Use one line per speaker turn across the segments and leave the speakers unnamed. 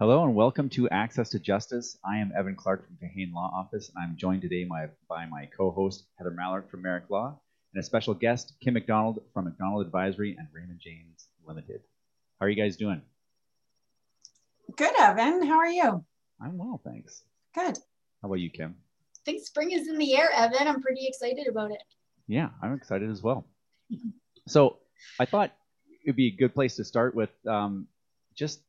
Hello and welcome to Access to Justice. I am Evan Clark from Kahane Law Office, and I'm joined today my, by my co-host Heather Mallard from Merrick Law and a special guest, Kim McDonald from McDonald Advisory and Raymond James Limited. How are you guys doing?
Good, Evan. How are you?
I'm well, thanks.
Good.
How about you, Kim?
I think spring is in the air, Evan. I'm pretty excited about it.
Yeah, I'm excited as well. so I thought it'd be a good place to start with um, just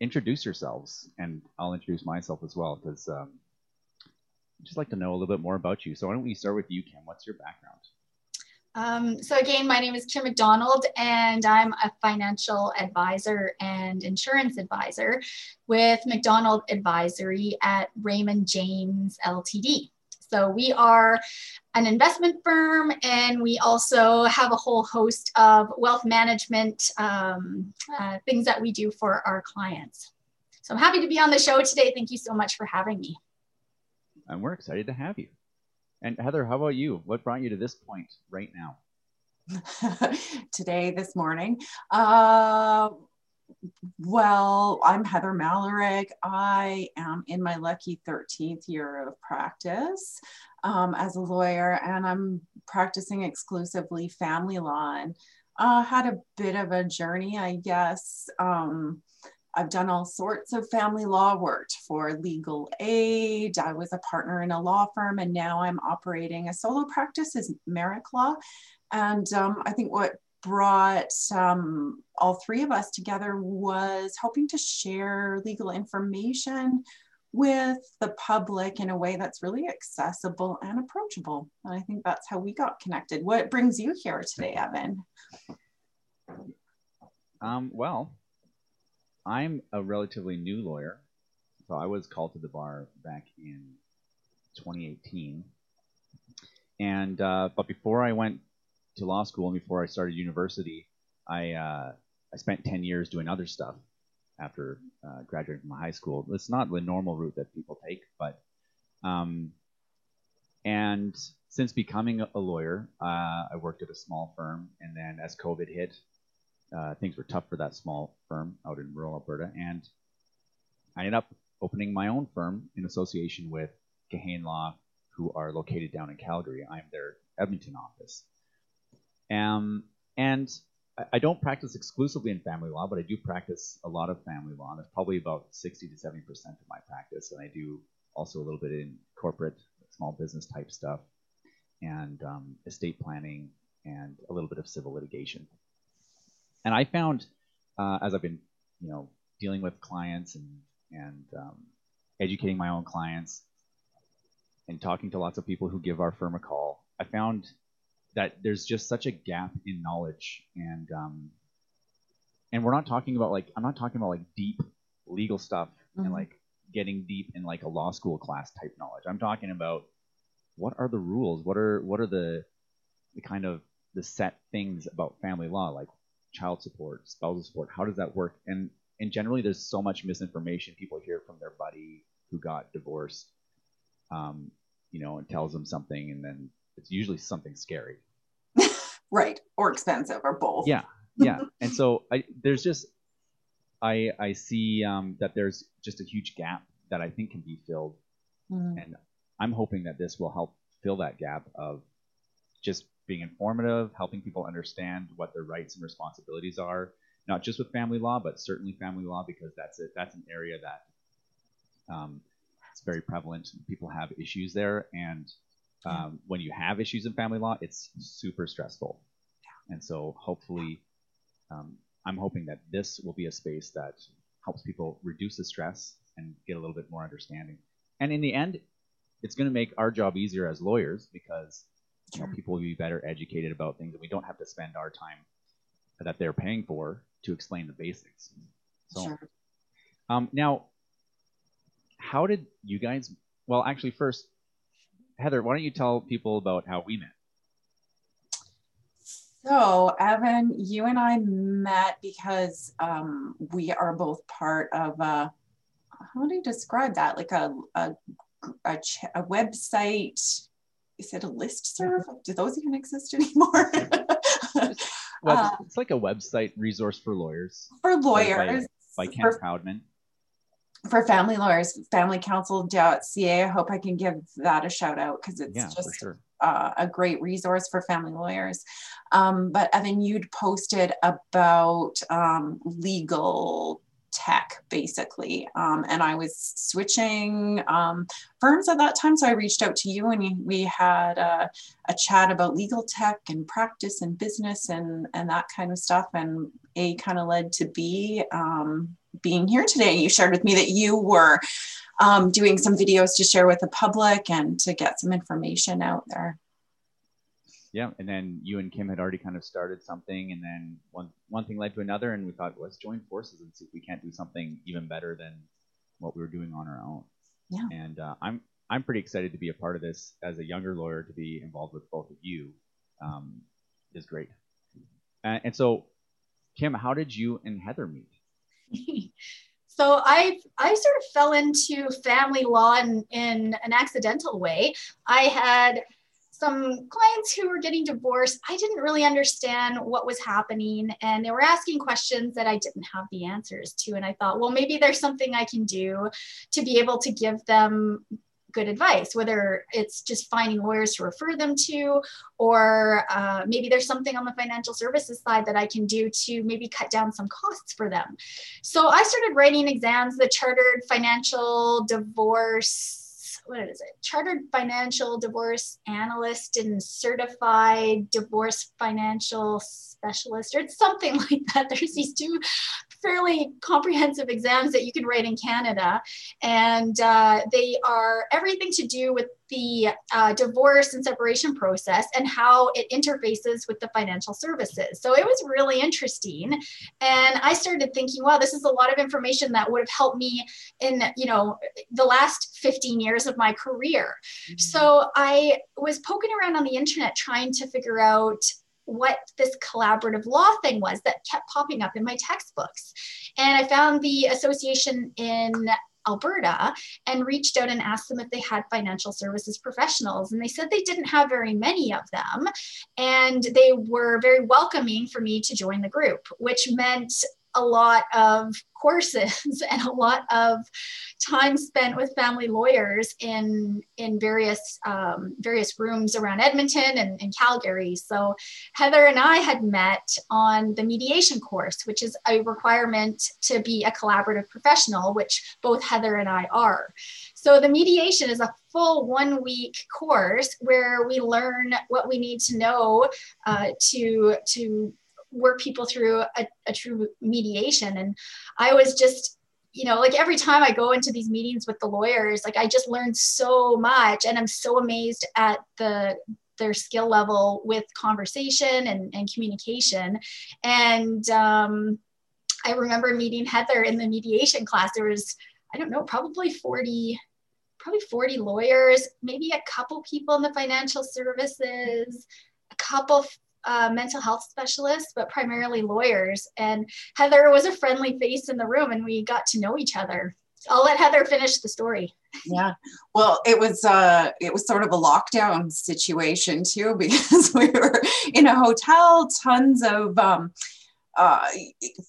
introduce yourselves, and I'll introduce myself as well because um, I'd just like to know a little bit more about you. So why don't we start with you, Kim? What's your background?
Um, so again, my name is Kim McDonald, and I'm a financial advisor and insurance advisor with McDonald Advisory at Raymond James Ltd. So we are an investment firm, and we also have a whole host of wealth management um, uh, things that we do for our clients. So I'm happy to be on the show today. Thank you so much for having me.
And we're excited to have you. And Heather, how about you? What brought you to this point right now?
Today, this morning. Uh, well, I'm Heather Malarick. I am in my lucky 13th year of practice um, as a lawyer, and I'm practicing exclusively family law. And uh, had a bit of a journey, I guess. Um, I've done all sorts of family law, worked for legal aid. I was a partner in a law firm, and now I'm operating a solo practice as Merrick Law. And um, I think what brought um, all three of us together was hoping to share legal information with the public in a way that's really accessible and approachable. And I think that's how we got connected. What brings you here today, Evan?
Um, well, I'm a relatively new lawyer. So I was called to the bar back in 2018. And uh, but before I went to law school and before I started university, I uh, I spent 10 years doing other stuff after uh, graduating from high school. It's not the normal route that people take, but um, and since becoming a lawyer, uh, I worked at a small firm, and then as COVID hit, uh, things were tough for that small firm out in rural Alberta, and I ended up opening my own firm in association with Kahane Law, who are located down in Calgary. I'm their Edmonton office. Um, and I, don't practice exclusively in family law, but I do practice a lot of family law. That's probably about 60 to 70% of my practice. And I do also a little bit in corporate, small business type stuff, and um, estate planning, and a little bit of civil litigation. And I found, uh, as I've been, you know, dealing with clients and and um, educating my own clients, and talking to lots of people who give our firm a call, I found that there's just such a gap in knowledge and um, and we're not talking about like I'm not talking about like deep legal stuff mm-hmm. and like getting deep in like a law school class type knowledge. I'm talking about what are the rules? What are what are the the kind of the set things about family law like child support, spousal support? How does that work? And and generally there's so much misinformation people hear from their buddy who got divorced um, you know, and tells them something and then it's usually something scary
right. Or expensive or both.
Yeah. Yeah. And so I, there's just i i see um, that there's just a huge gap that i think can be filled. Mm. and i'm hoping that this will help fill that gap of just being informative helping people understand what their rights and responsibilities are not just with family law but certainly family law because that's it that's an area that um, it's very prevalent. People have issues there. And um, when you have issues in family law, it's super stressful. And so hopefully, um, I'm hoping that this will be a space that helps people reduce the stress and get a little bit more understanding. And in the end, it's going to make our job easier as lawyers because you know, people will be better educated about things, and we don't have to spend our time that they're paying for to explain the basics. So, sure. um, now, how did you guys? Well, actually, first, Heather, why don't you tell people about how we met?
So, Evan, you and I met because um, we are both part of a, how do you describe that? Like a, a, a, a website. Is it a list serve? Do those even exist anymore?
well, uh, it's like a website resource for lawyers.
For lawyers.
By, by Ken for, Proudman.
For family lawyers, familycounsel.ca. I hope I can give that a shout out because it's
Yeah,
just
sure.
uh, a great resource for family lawyers. Um, but Evan, you'd posted about um, legal tech basically, um, and I was switching um, firms at that time. So I reached out to you, and we- we had a, a chat about legal tech and practice and business and and that kind of stuff. And A kind of led to B. Um, being here today, you shared with me that you were um, doing some videos to share with the public and to get some information out there.
Yeah, and then you and Kim had already kind of started something, and then one one thing led to another, and we thought let's join forces and see if we can't do something even better than what we were doing on our own.
Yeah.
And uh, I'm I'm pretty excited to be a part of this as a younger lawyer to be involved with both of you um, is great. Uh, and so, Kim, how did you and Heather meet?
so I I sort of fell into family law in, in an accidental way. I had some clients who were getting divorced. I didn't really understand what was happening, and they were asking questions that I didn't have the answers to. And I thought, well, maybe there's something I can do to be able to give them good advice, whether it's just finding lawyers to refer them to, or uh, maybe there's something on the financial services side that I can do to maybe cut down some costs for them. So I started writing exams, the Chartered Financial Divorce. What is it? Chartered Financial Divorce Analyst and Certified Divorce Financial Specialist, or it's something like that. There's these two fairly comprehensive exams that you can write in Canada, and uh, they are everything to do with the uh, divorce and separation process and how it interfaces with the financial services. So it was really interesting, and I started thinking, wow, this is a lot of information that would have helped me in you know the last 15 years of my career. So I was poking around on the internet trying to figure out what this collaborative law thing was that kept popping up in my textbooks. And I found the association in Alberta and reached out and asked them if they had financial services professionals. And they said they didn't have very many of them. And they were very welcoming for me to join the group, which meant a lot of courses and a lot of time spent with family lawyers in in various um, various rooms around Edmonton and, and Calgary. So Heather and I had met on the mediation course, which is a requirement to be a collaborative professional, which both Heather and I are. So the mediation is a full one week course where we learn what we need to know uh, to to work people through a, a true mediation. And I was just, you know, like every time I go into these meetings with the lawyers, like I just learned so much and I'm so amazed at the their skill level with conversation and, and communication. And um, I remember meeting Heather in the mediation class. There was, I don't know, probably 40, probably 40 lawyers, maybe a couple people in the financial services, a couple uh, mental health specialists, but primarily lawyers. And Heather was a friendly face in the room, and we got to know each other. I'll let Heather finish the story.
Yeah, well, it was uh, it was sort of a lockdown situation too because we were in a hotel, tons of um, uh,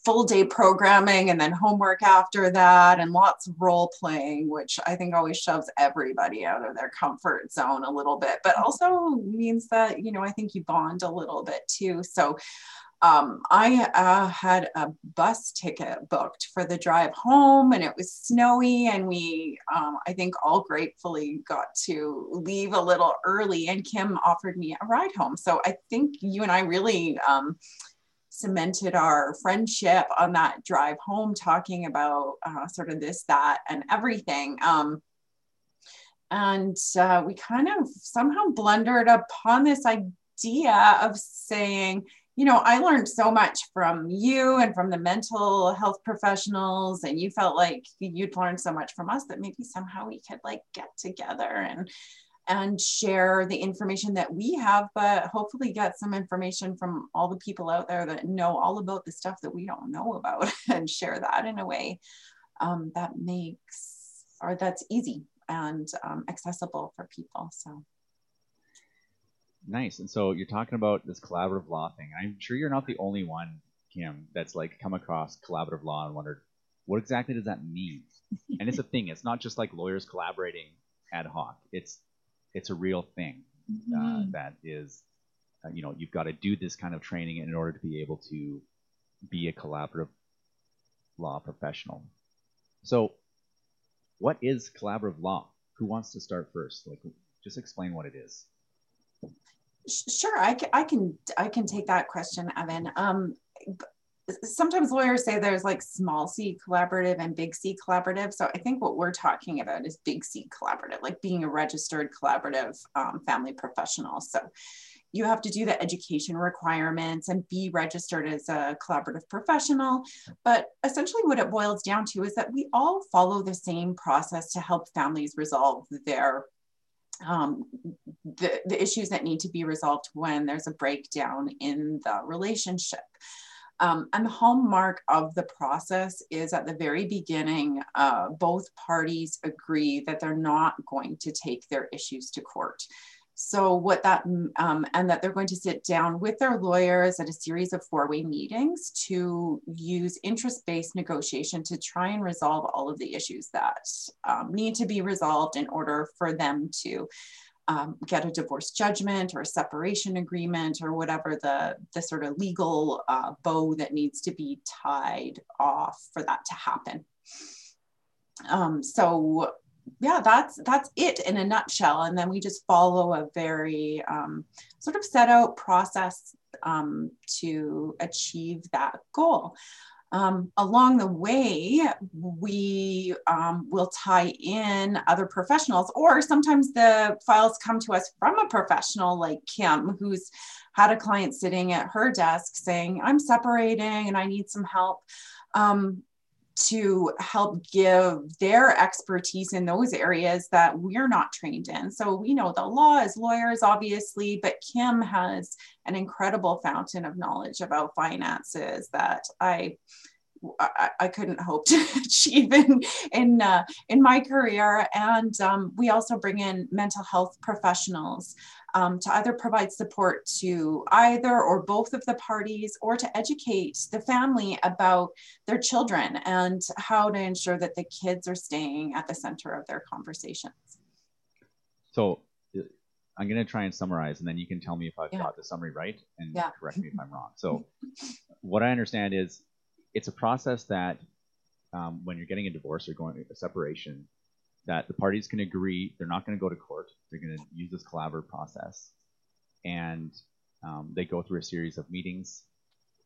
full day programming and then homework after that and lots of role playing which i think always shoves everybody out of their comfort zone a little bit but also means that you know i think you bond a little bit too so um, I uh, had a bus ticket booked for the drive home, and it was snowy, and we, um, I think, all gratefully got to leave a little early. And Kim offered me a ride home, so I think you and I really um, cemented our friendship on that drive home, talking about uh, sort of this, that, and everything. Um, and uh, we kind of somehow blundered upon this idea of saying, you know, I learned so much from you and from the mental health professionals, and you felt like you'd learned so much from us that maybe somehow we could like get together and and share the information that we have, but hopefully get some information from all the people out there that know all about the stuff that we don't know about and share that in a way um, that makes or that's easy and um, accessible for people. So.
Nice. And so you're talking about this collaborative law thing. I'm sure you're not the only one, Kim, that's like come across collaborative law and wondered, what exactly does that mean? and it's a thing. It's not just like lawyers collaborating ad hoc. It's it's a real thing uh,
Mhm.
that is, uh, you know, you've got to do this kind of training in order to be able to be a collaborative law professional. So, what is collaborative law? Who wants to start first? Like, just explain what it is.
Sure, I can, I can, I can take that question, Evan. Um, sometimes lawyers say there's like small C collaborative and big C collaborative. So I think what we're talking about is big C collaborative, like being a registered collaborative um, family professional. So you have to do the education requirements and be registered as a collaborative professional. But essentially, what it boils down to is that we all follow the same process to help families resolve their um, the, the issues that need to be resolved when there's a breakdown in the relationship. Um, and the hallmark of the process is at the very beginning, uh, both parties agree that they're not going to take their issues to court. So what that, um, and that they're going to sit down with their lawyers at a series of four-way meetings to use interest-based negotiation to try and resolve all of the issues that um, need to be resolved in order for them to um, get a divorce judgment or a separation agreement or whatever the, the sort of legal uh, bow that needs to be tied off for that to happen. Um, so yeah, that's that's it in a nutshell. And then we just follow a very um, sort of set out process um, to achieve that goal. Um, along the way, we um, will tie in other professionals, or sometimes the files come to us from a professional like Kim, who's had a client sitting at her desk saying, I'm separating and I need some help. Um, to help give their expertise in those areas that we're not trained in. So we know the law as lawyers, obviously, but Kim has an incredible fountain of knowledge about finances that I I, I, couldn't hope to achieve in in uh, in my career. And um, we also bring in mental health professionals um, to either provide support to either or both of the parties, or to educate the family about their children and how to ensure that the kids are staying at the center of their conversations.
So I'm going to try and summarize, and then you can tell me if I've
Yeah.
got the summary right and
Yeah.
correct me if I'm wrong. So, what I understand is it's a process that um, when you're getting a divorce or going a separation, that the parties can agree they're not going to go to court. They're going to use this collaborative process, and um, they go through a series of meetings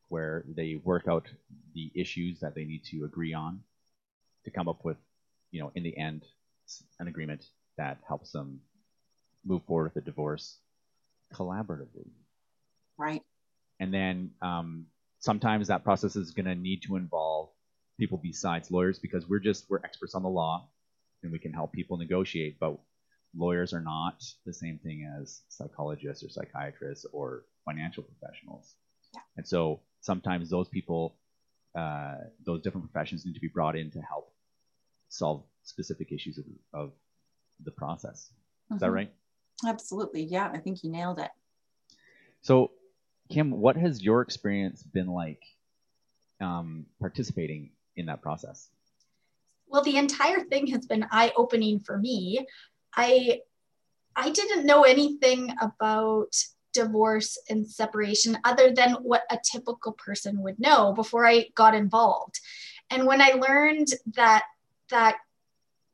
where they work out the issues that they need to agree on to come up with, you know, in the end, an agreement that helps them move forward with the divorce collaboratively.
Right.
And then um, sometimes that process is going to need to involve people besides lawyers because we're just we're experts on the law and we can help people negotiate but lawyers are not the same thing as psychologists or psychiatrists or financial professionals
Yeah.
and so sometimes those people uh, those different professions need to be brought in to help solve specific issues of, of the process is that
Mhm.
right
Absolutely. Yeah, I think you nailed it.
So, Kim, what has your experience been like um, participating in that process?
Well, the entire thing has been eye-opening for me. I I didn't know anything about divorce and separation other than what a typical person would know before I got involved. And when I learned that that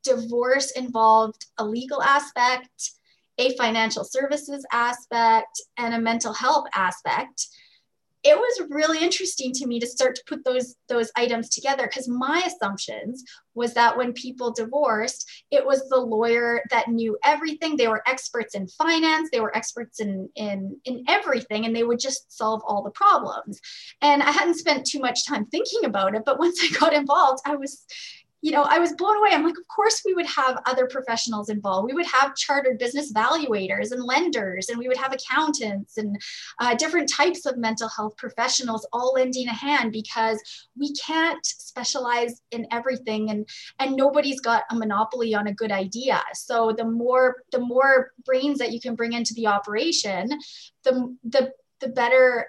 divorce involved a legal aspect, a financial services aspect, and a mental health aspect, it was really interesting to me to start to put those those items together because my assumptions was that when people divorced it was the lawyer that knew everything. They were experts in finance. They were experts in in in everything and they would just solve all the problems. And i hadn't spent too much time thinking about it but once i got involved i was you know, I was blown away. I'm like, of course, we would have other professionals involved. We would have chartered business valuators and lenders, and we would have accountants and uh, different types of mental health professionals all lending a hand because we can't specialize in everything, and and nobody's got a monopoly on a good idea. So the more the more brains that you can bring into the operation, the the the better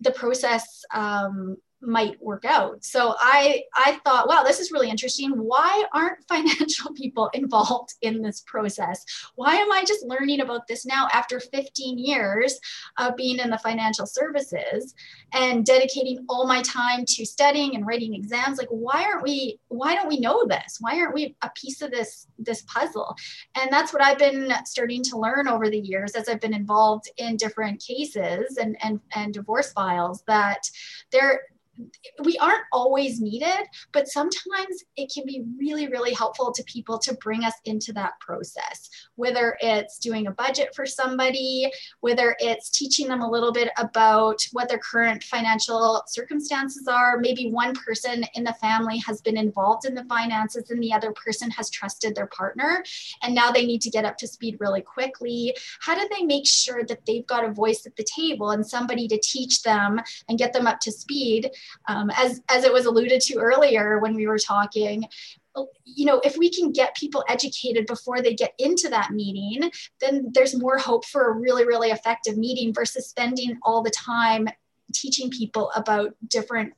the process um, might work out. So I I thought, wow, this is really interesting. Why aren't financial people involved in this process? Why am I just learning about this now after 15 years of being in the financial services and dedicating all my time to studying and writing exams? Like why aren't we why don't we know this? Why aren't we a piece of this this puzzle? And that's what I've been starting to learn over the years as I've been involved in different cases and and and divorce files that there we aren't always needed, but sometimes it can be really, really helpful to people to bring us into that process, whether it's doing a budget for somebody, whether it's teaching them a little bit about what their current financial circumstances are. Maybe one person in the family has been involved in the finances and the other person has trusted their partner, and now they need to get up to speed really quickly. How do they make sure that they've got a voice at the table and somebody to teach them and get them up to speed? Um, as, as it was alluded to earlier when we were talking, you know, if we can get people educated before they get into that meeting, then there's more hope for a really, really effective meeting versus spending all the time teaching people about different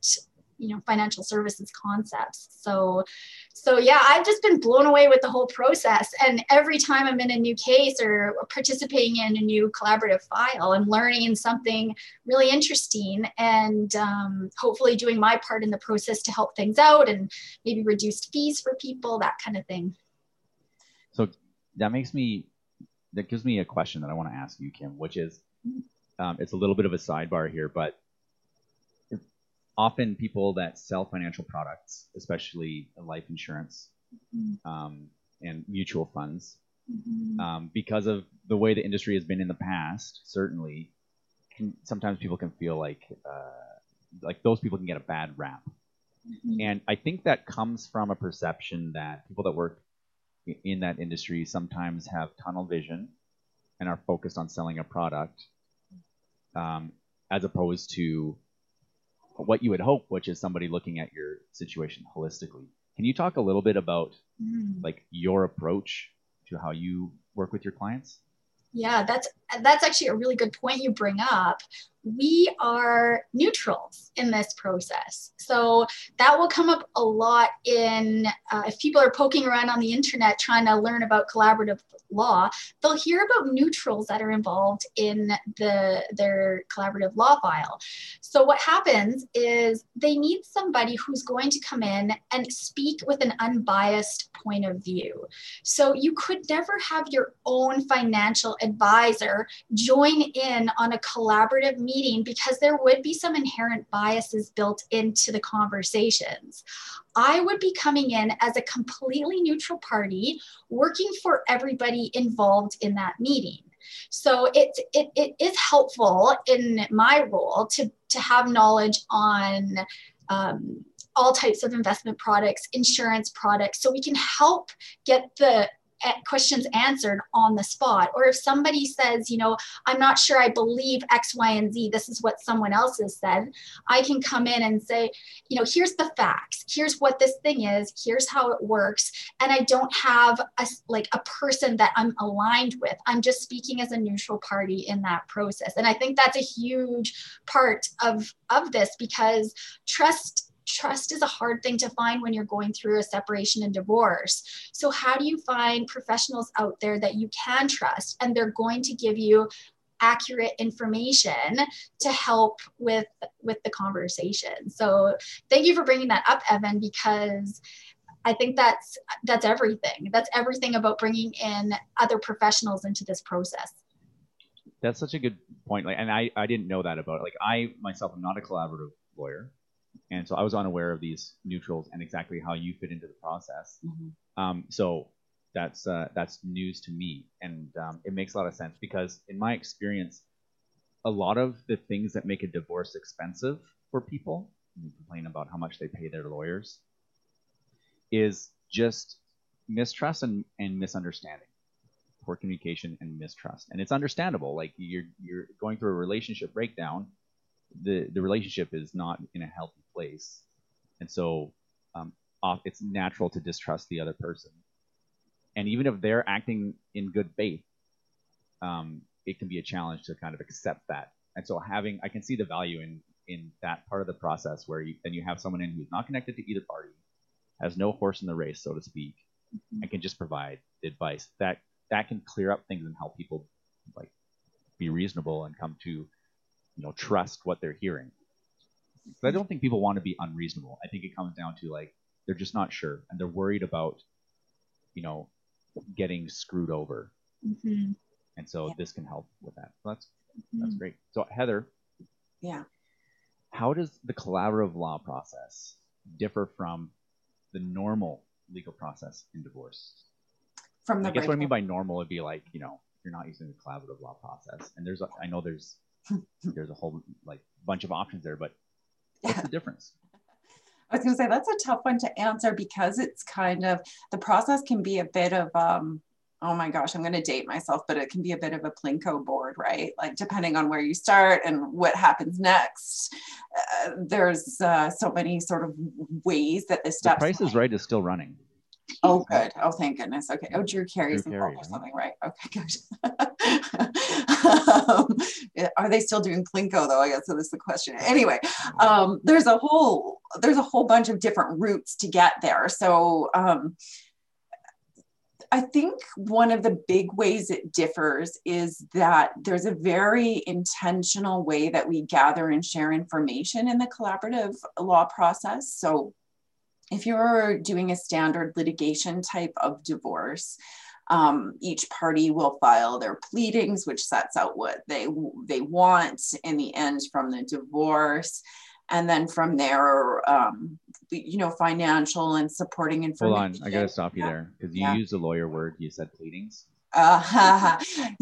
you know financial services concepts. So so yeah i've just been blown away with the whole process. And every time i'm in a new case or participating in a new collaborative file i'm learning something really interesting and um, hopefully doing my part in the process to help things out and maybe reduce fees for people that kind of thing.
So that makes me that gives me a question that i want to ask you kim which is mm-hmm. um, it's a little bit of a sidebar here but often people that sell financial products, especially life insurance mm-hmm. um, and mutual funds, mm-hmm. um, because of the way the industry has been in the past, certainly, can, sometimes people can feel like uh, like those people can get a bad rap. Mm-hmm. And I think that comes from a perception that people that work in that industry sometimes have tunnel vision and are focused on selling a product um, as opposed to what you would hope, which is somebody looking at your situation holistically. Can you talk a little bit about mm. like your approach to how you work with your clients?
Yeah, that's that's actually a really good point you bring up. We are neutrals in this process. So that will come up a lot in uh, if people are poking around on the internet trying to learn about collaborative law, they'll hear about neutrals that are involved in the their collaborative law file. So what happens is they need somebody who's going to come in and speak with an unbiased point of view. So you could never have your own financial advisor join in on a collaborative meeting because there would be some inherent biases built into the conversations. I would be coming in as a completely neutral party, working for everybody involved in that meeting. So it, it, it is helpful in my role to, to have knowledge on um, all types of investment products, insurance products, so we can help get the questions answered on the spot. Or if somebody says, you know, I'm not sure I believe X, Y, and Z, this is what someone else has said, I can come in and say, you know, here's the facts, here's what this thing is, here's how it works. And I don't have a, like a person that I'm aligned with. I'm just speaking as a neutral party in that process. And I think that's a huge part of, of this because trust trust is a hard thing to find when you're going through a separation and divorce. So, how do you find professionals out there that you can trust and they're going to give you accurate information to help with with the conversation? So thank you for bringing that up evan because i think that's that's everything. That's everything about bringing in other professionals into this process.
That's such a good point. Like and i i didn't know that about it. Like i myself am not a collaborative lawyer and so I was unaware of these neutrals and exactly how you fit into the process. Mm-hmm. Um, so that's uh, that's news to me, and um, it makes a lot of sense because in my experience, a lot of the things that make a divorce expensive for people, and complain about how much they pay their lawyers, is just mistrust and, and misunderstanding, poor communication and mistrust, and it's understandable. Like you're you're going through a relationship breakdown the the relationship is not in a healthy place, and so um, it's natural to distrust the other person. And even if they're acting in good faith, um, it can be a challenge to kind of accept that. And so having, I can see the value in in that part of the process where you, then you have someone in who's not connected to either party, has no horse in the race, so to speak,
Mm-hmm.
and can just provide advice. That that can clear up things and help people like be reasonable and come to you know trust what they're hearing. But I don't think people want to be unreasonable. I think it comes down to like they're just not sure and they're worried about you know getting screwed over.
Mhm.
And so
Yeah.
this can help with that. So that's that's
Mhm.
great. So Heather,
Yeah.
how does the collaborative law process differ from the normal legal process in divorce?
From the
I guess what I mean by normal would be like, you know, you're not using the collaborative law process. And there's, a, I know there's, there's a whole like bunch of options there, but what's the difference?
I was going to say that's a tough one to answer because it's kind of the process can be a bit of um oh my gosh I'm going to date myself but it can be a bit of a plinko board right like depending on where you start and what happens next uh, there's uh, so many sort of ways that the
The
steps
Price is Right is still running.
Oh, good. Oh, thank goodness. Okay. Oh, Drew Carey's
Drew
involved or something, right? Okay, good. um, are they still doing Plinko though? I guess so. That's the question. Anyway, um, there's a whole there's a whole bunch of different routes to get there. So um, I think one of the big ways it differs is that there's a very intentional way that we gather and share information in the collaborative law process. So if you're doing a standard litigation type of divorce, um, each party will file their pleadings, which sets out what they they want in the end from the divorce, and then from there, um, you know, financial and supporting information.
Hold on. I gotta stop you
Yeah.
there because you
Yeah.
used a lawyer word. You said pleadings.
Uh,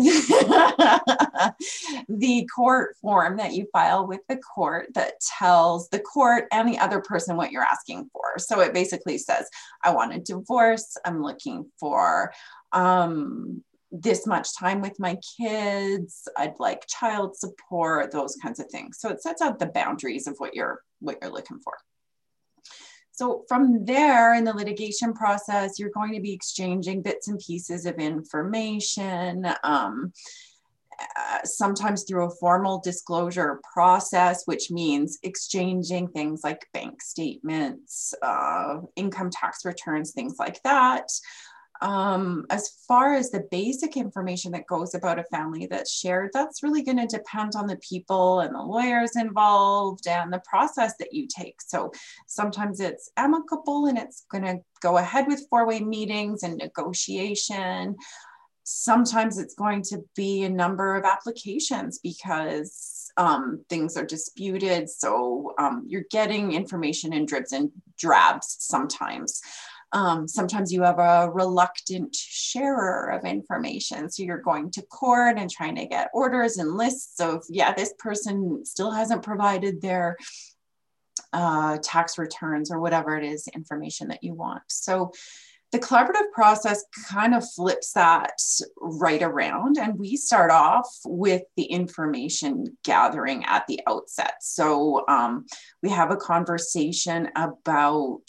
the court form that you file with the court that tells the court and the other person what you're asking for. So it basically says, I want a divorce. I'm looking for um, this much time with my kids. I'd like child support, those kinds of things. So it sets out the boundaries of what you're what you're looking for. So from there in the litigation process, you're going to be exchanging bits and pieces of information, um, uh, sometimes through a formal disclosure process, which means exchanging things like bank statements, uh, income tax returns, things like that. Um, as far as the basic information that goes about a family that's shared, that's really going to depend on the people and the lawyers involved and the process that you take. So sometimes it's amicable and it's going to go ahead with four way meetings and negotiation. Sometimes it's going to be a number of applications because um, things are disputed. So um, you're getting information in dribs and drabs sometimes. Um, sometimes you have a reluctant sharer of information. So you're going to court and trying to get orders and lists of, yeah, this person still hasn't provided their uh, tax returns or whatever it is information that you want. So the collaborative process kind of flips that right around, and we start off with the information gathering at the outset. So um, we have a conversation about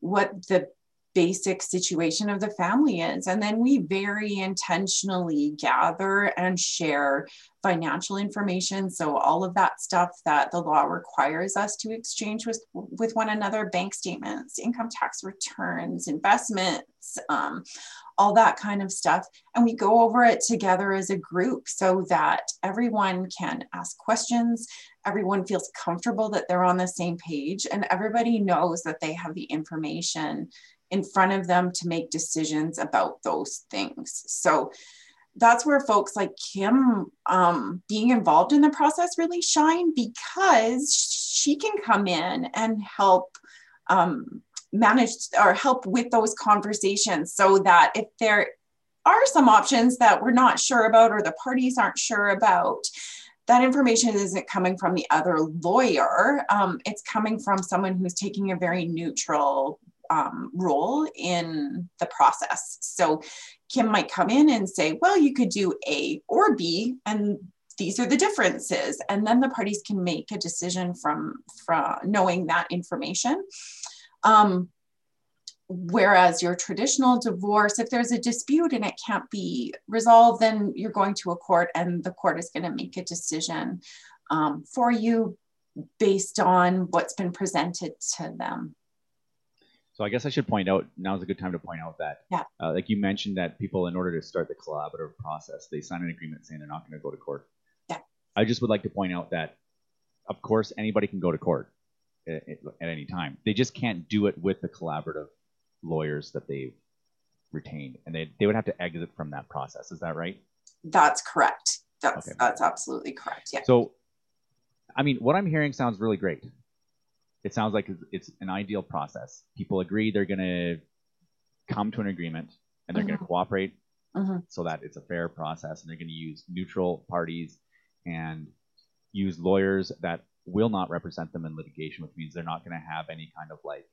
what the basic situation of the family is. And then we very intentionally gather and share financial information. So all of that stuff that the law requires us to exchange with, with one another, bank statements, income tax returns, investments, um, all that kind of stuff. And we go over it together as a group so that everyone can ask questions. Everyone feels comfortable that they're on the same page and everybody knows that they have the information in front of them to make decisions about those things. So that's where folks like Kim um, being involved in the process really shine because she can come in and help um, manage or help with those conversations so that if there are some options that we're not sure about or the parties aren't sure about, that information isn't coming from the other lawyer. Um, it's coming from someone who's taking a very neutral um, role in the process. So Kim might come in and say, well, you could do A or B, and these are the differences. And then the parties can make a decision from, from knowing that information. Um, whereas your traditional divorce, if there's a dispute and it can't be resolved, then you're going to a court and the court is going to make a decision um, for you based on what's been presented to them.
So I guess I should point out now's a good time to point out that,
yeah.
uh, like you mentioned, that people, in order to start the collaborative process, they sign an agreement saying they're not going to go to court.
Yeah.
I just would like to point out that, of course, anybody can go to court at, at any time. They just can't do it with the collaborative lawyers that they've retained, and they they would have to exit from that process. Is that right?
That's correct. That's
Okay.
that's absolutely correct. Yeah.
So, I mean, what I'm hearing sounds really great. It sounds like it's- an ideal process. People agree they're going to come to an agreement and they're going to cooperate
Mhm.
so that it's a fair process and they're going to use neutral parties and use lawyers that will not represent them in litigation, which means they're not going to have any kind of like,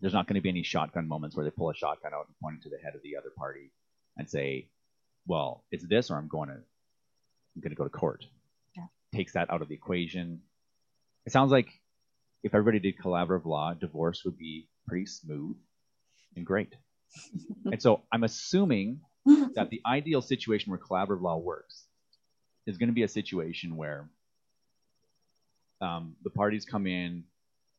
there's not going to be any shotgun moments where they pull a shotgun out and point it to the head of the other party and say, well, it's this or I'm going to, I'm going to go to court.
Yeah.
Takes that out of the equation. It sounds like if everybody did collaborative law, divorce would be pretty smooth and great. and so I'm assuming that the ideal situation where collaborative law works is going to be a situation where um, the parties come in,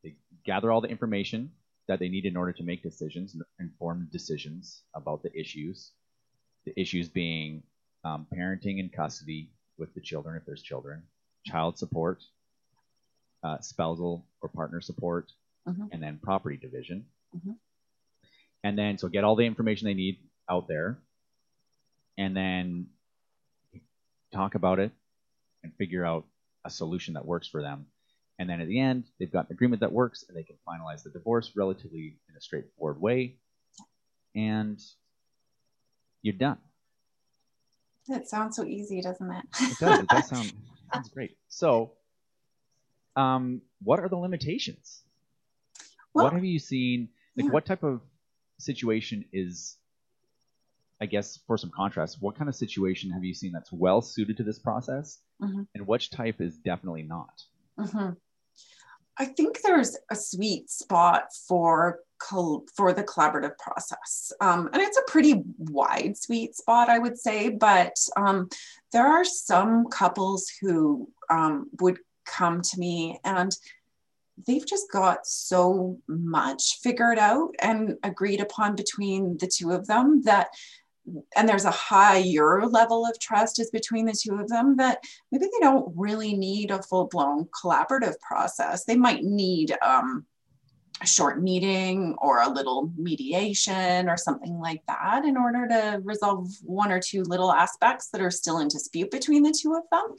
they gather all the information that they need in order to make decisions, informed decisions about the issues. The issues being um, parenting and custody with the children, if there's children, child support, uh, spousal or partner support,
Mhm.
and then property division.
Mhm.
And then, so get all the information they need out there, and then talk about it and figure out a solution that works for them. And then at the end, they've got an agreement that works, and they can finalize the divorce relatively in a straightforward way, and you're done.
It sounds so easy, doesn't it?
It does. It does sound sounds great. So, um, what are the limitations?
Well,
what have you seen? Like,
yeah.
what type of situation is, I guess, for some contrast, what kind of situation have you seen that's well suited to this process,
Mhm.
and which type is definitely not?
hmm I think there's a sweet spot for col- for the collaborative process, um, and it's a pretty wide sweet spot, I would say. But um, there are some couples who um, would come to me and they've just got so much figured out and agreed upon between the two of them that and there's a higher level of trust is between the two of them that maybe they don't really need a full-blown collaborative process. They might need um, a short meeting or a little mediation or something like that in order to resolve one or two little aspects that are still in dispute between the two of them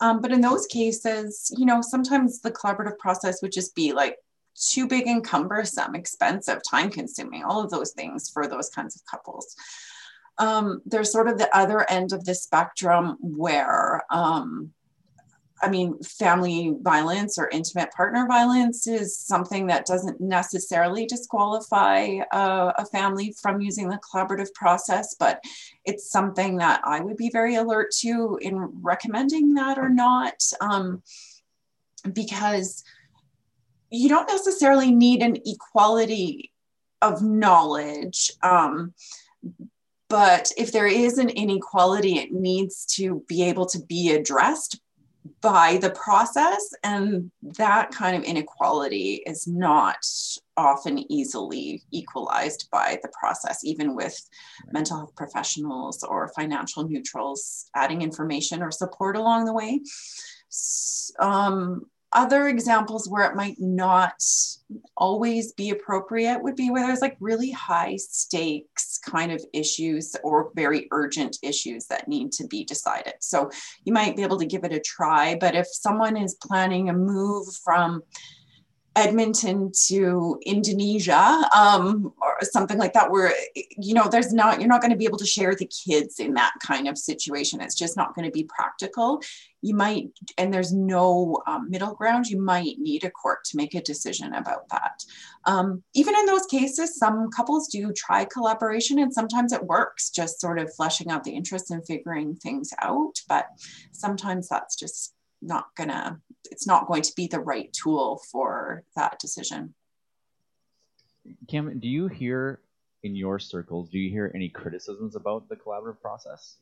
um, but in those cases you know sometimes the collaborative process would just be like too big and cumbersome expensive time consuming all of those things for those kinds of couples. Um, there's sort of the other end of the spectrum where um, I mean, family violence or intimate partner violence is something that doesn't necessarily disqualify a family from using the collaborative process, but it's something that I would be very alert to in recommending that or not, um, because you don't necessarily need an equality of knowledge. Um, but if there is an inequality, it needs to be able to be addressed by the process. And that kind of inequality is not often easily equalized by the process, even with mental health professionals or financial neutrals adding information or support along the way. Um, other examples where it might not always be appropriate would be where there's like really high stakes kind of issues or very urgent issues that need to be decided. So you might be able to give it a try, but if someone is planning a move from Edmonton to Indonesia um, or something like that, where you know there's not you're not going to be able to share the kids in that kind of situation. It's just not going to be practical. You might, and there's no um, middle ground. You might need a court to make a decision about that. Um, even in those cases, some couples do try collaboration, and sometimes it works, just sort of fleshing out the interests and figuring things out. But sometimes that's just not gonna it's not going to be the right tool for that decision
Kim, do you hear in your circles, do you hear any criticisms about the collaborative process?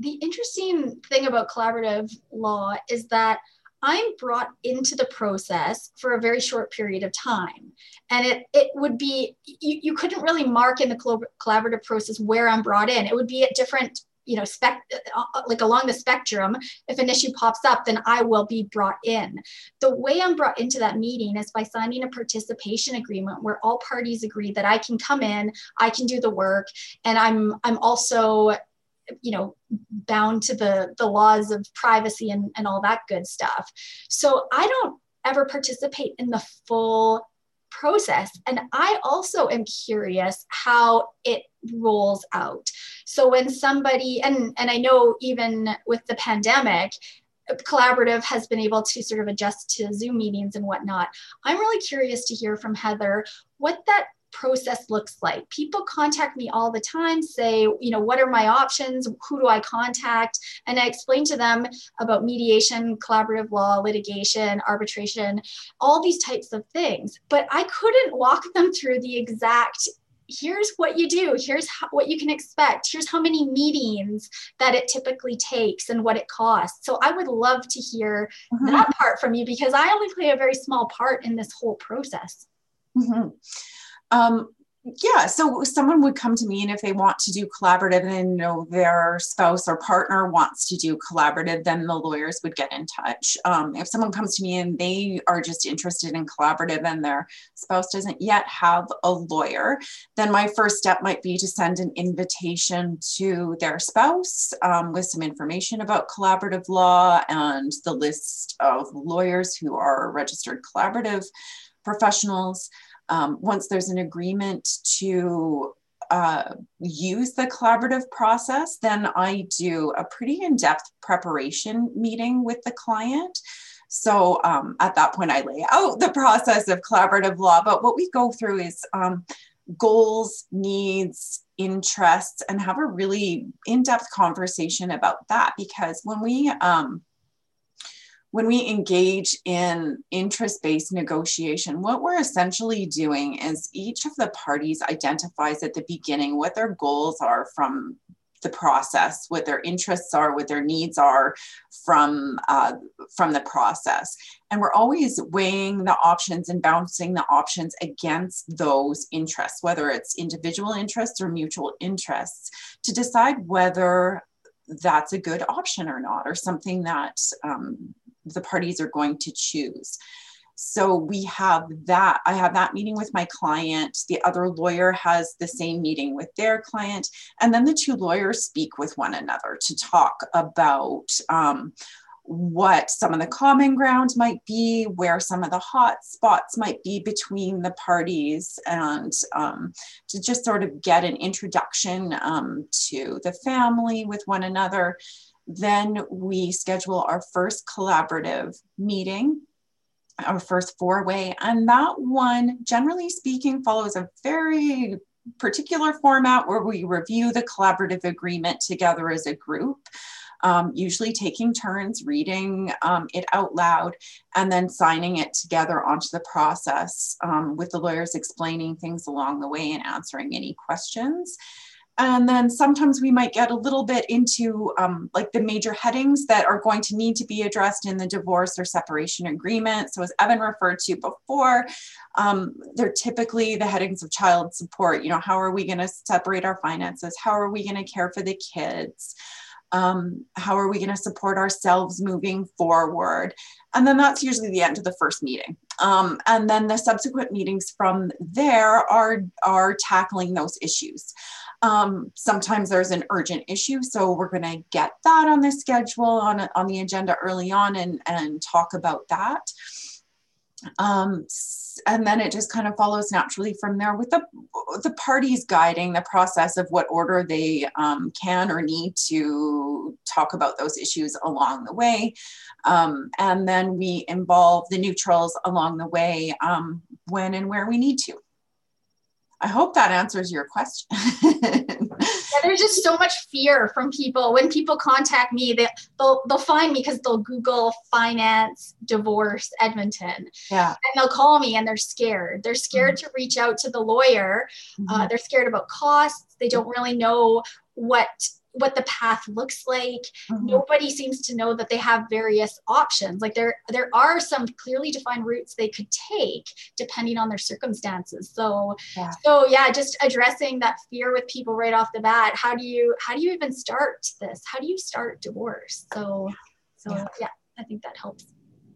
The interesting thing about collaborative law is that I'm brought into the process for a very short period of time. And it, it would be, you, you couldn't really mark in the collaborative process where I'm brought in. It would be at different you know spec uh, like along the spectrum if an issue pops up then i will be brought in. The way i'm brought into that meeting is by signing a participation agreement where all parties agree that i can come in i can do the work and i'm i'm also you know bound to the the laws of privacy and, and all that good stuff. So i don't ever participate in the full process and i also am curious how it rolls out. So when somebody and and i know even with the pandemic collaborative has been able to sort of adjust to zoom meetings and whatnot. I'm really curious to hear from heather what that process looks like. People contact me all the time, say, you know, what are my options? Who do I contact? And I explain to them about mediation, collaborative law, litigation, arbitration, all these types of things. But I couldn't walk them through the exact here's what you do here's how, what you can expect here's how many meetings that it typically takes and what it costs so i would love to hear mm-hmm. that part from you because i only play a very small part in this whole process
mm-hmm. Um, yeah, so someone would come to me, and if they want to do collaborative and you know their spouse or partner wants to do collaborative, then the lawyers would get in touch. Um, if someone comes to me and they are just interested in collaborative and their spouse doesn't yet have a lawyer, then my first step might be to send an invitation to their spouse um, with some information about collaborative law and the list of lawyers who are registered collaborative professionals um, once there's an agreement to uh, use the collaborative process, then I do a pretty in depth preparation meeting with the client. So um, at that point, I lay out the process of collaborative law. But what we go through is um, goals, needs, interests, and have a really in depth conversation about that. Because when we um, when we engage in interest based negotiation, what we're essentially doing is each of the parties identifies at the beginning what their goals are from the process, what their interests are, what their needs are from uh, from the process, and we're always weighing the options and bouncing the options against those interests, whether it's individual interests or mutual interests, to decide whether that's a good option or not, or something that um, the parties are going to choose. So we have that. I have that meeting with my client. The other lawyer has the same meeting with their client. And then the two lawyers speak with one another to talk about um, what some of the common ground might be, where some of the hot spots might be between the parties, and um, to just sort of get an introduction um, to the family with one another. Then we schedule our first collaborative meeting, our first four way. And that one, generally speaking, follows a very particular format where we review the collaborative agreement together as a group. Um, usually taking turns reading um, it out loud and then signing it together onto the process um, with the lawyers explaining things along the way and answering any questions. And then sometimes we might get a little bit into um, like the major headings that are going to need to be addressed in the divorce or separation agreement. So, as Evan referred to before, um, they're typically the headings of child support. You know, how are we going to separate our finances? How are we going to care for the kids? Um, how are we going to support ourselves moving forward? And then that's usually the end of the first meeting. Um, and then the subsequent meetings from there are, are tackling those issues. Um, sometimes there's an urgent issue, so we're going to get that on the schedule on, on the agenda early on and, and talk about that. Um, and then it just kind of follows naturally from there with the, the parties guiding the process of what order they um, can or need to talk about those issues along the way. Um, and then we involve the neutrals along the way um, when and where we need to. I hope that answers your question. yeah,
there's just so much fear from people. When people contact me, they, they'll, they'll find me because they'll Google finance, divorce, Edmonton.
Yeah.
And they'll call me and they're scared. They're scared mm-hmm. to reach out to the lawyer. Uh, mm-hmm. Uh, they're scared about costs. They don't really know what what the path looks like.
Mhm.
Nobody seems to know that they have various options. Like there there are some clearly defined routes they could take depending on their circumstances. So
Yeah.
so yeah, just addressing that fear with people right off the bat. How do you how do you even start this? How do you start divorce? So so
Yeah.
yeah, I think that helps.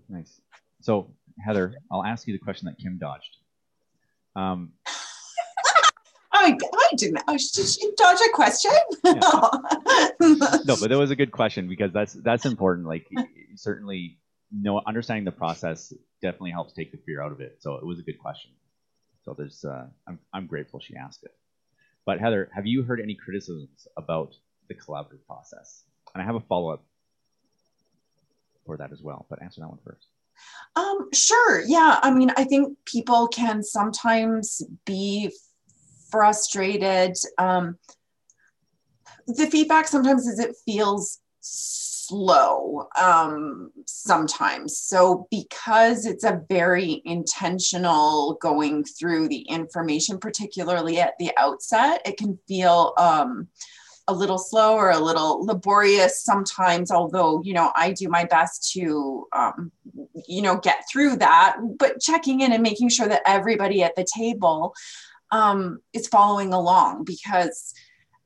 Nice. So, Heather, I'll ask you the question that Kim dodged. Um,
I, I didn't. I should dodge a question.
no, but that was a good question because that's that's important. Like certainly, know understanding the process definitely helps take the fear out of it. So it was a good question. So there's, uh, I'm I'm grateful she asked it. But Heather, have you heard any criticisms about the collaborative process? And I have a follow up for that as well. But answer that one first.
Um, sure. Yeah. I mean, I think people can sometimes be frustrated. Um, the feedback sometimes is it feels slow um, sometimes. So, because it's a very intentional going through the information, particularly at the outset, it can feel um, a little slow or a little laborious sometimes, although, you know, I do my best to, um, you know, get through that, but checking in and making sure that everybody at the table um, is following along because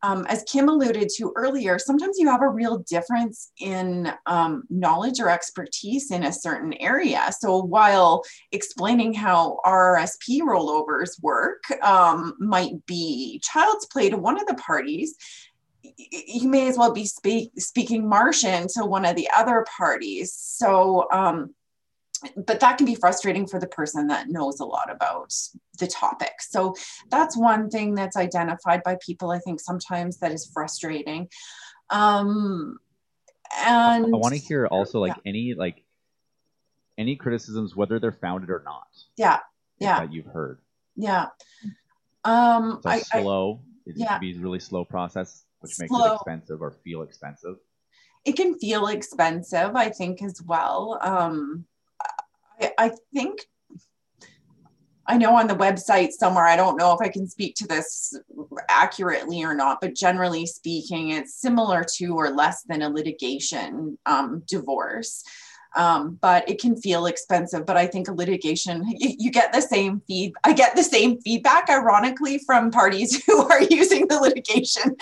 um, as Kim alluded to earlier, sometimes you have a real difference in um, knowledge or expertise in a certain area. So while explaining how RRSP rollovers work um, might be child's play to one of the parties, you may as well be speak, speaking Martian to one of the other parties. So, um, but that can be frustrating for the person that knows a lot about the topic. So that's one thing that's identified by people. I think sometimes that is frustrating. Um, and
I want to hear also like
yeah.
any like any criticisms, whether they're founded or not.
Yeah, yeah.
That you've heard.
Yeah. Um,
So
I, I,
slow. it
yeah.
can be a really slow process, which makes it expensive or feel expensive.
it can feel expensive, I think, as well. Um, I, I think I know on the website somewhere, I don't know if I can speak to this accurately or not, but generally speaking, it's similar to or less than a litigation um, divorce. Um, but it can feel expensive. But I think a litigation, you, you get the same feed. I get the same feedback, ironically, from parties who are using the litigation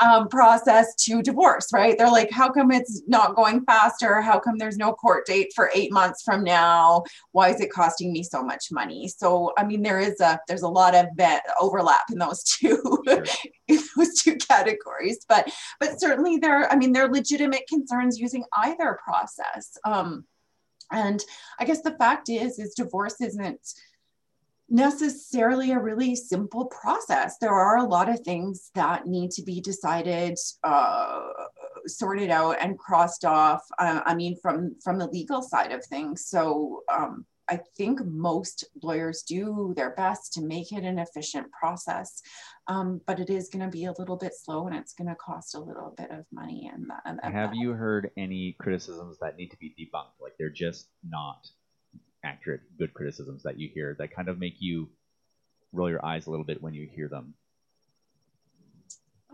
um, process to divorce. Right? They're like, "How come it's not going faster? How come there's no court date for eight months from now? Why is it costing me so much money?" So, I mean, there is a there's a lot of overlap in those two
Sure.
in those two categories. But but certainly there, I mean, there are legitimate concerns using either process. Um, and I guess the fact is, is divorce isn't necessarily a really simple process. There are a lot of things that need to be decided, uh, sorted out, and crossed off. Uh, I mean, from from the legal side of things. So um, I think most lawyers do their best to make it an efficient process, um, but it is going to be a little bit slow, and it's going to cost a little bit of money. And, and
Have
that-
you heard any criticisms that need to be debunked? Like they're just not accurate, good criticisms that you hear that kind of make you roll your eyes a little bit when you hear them.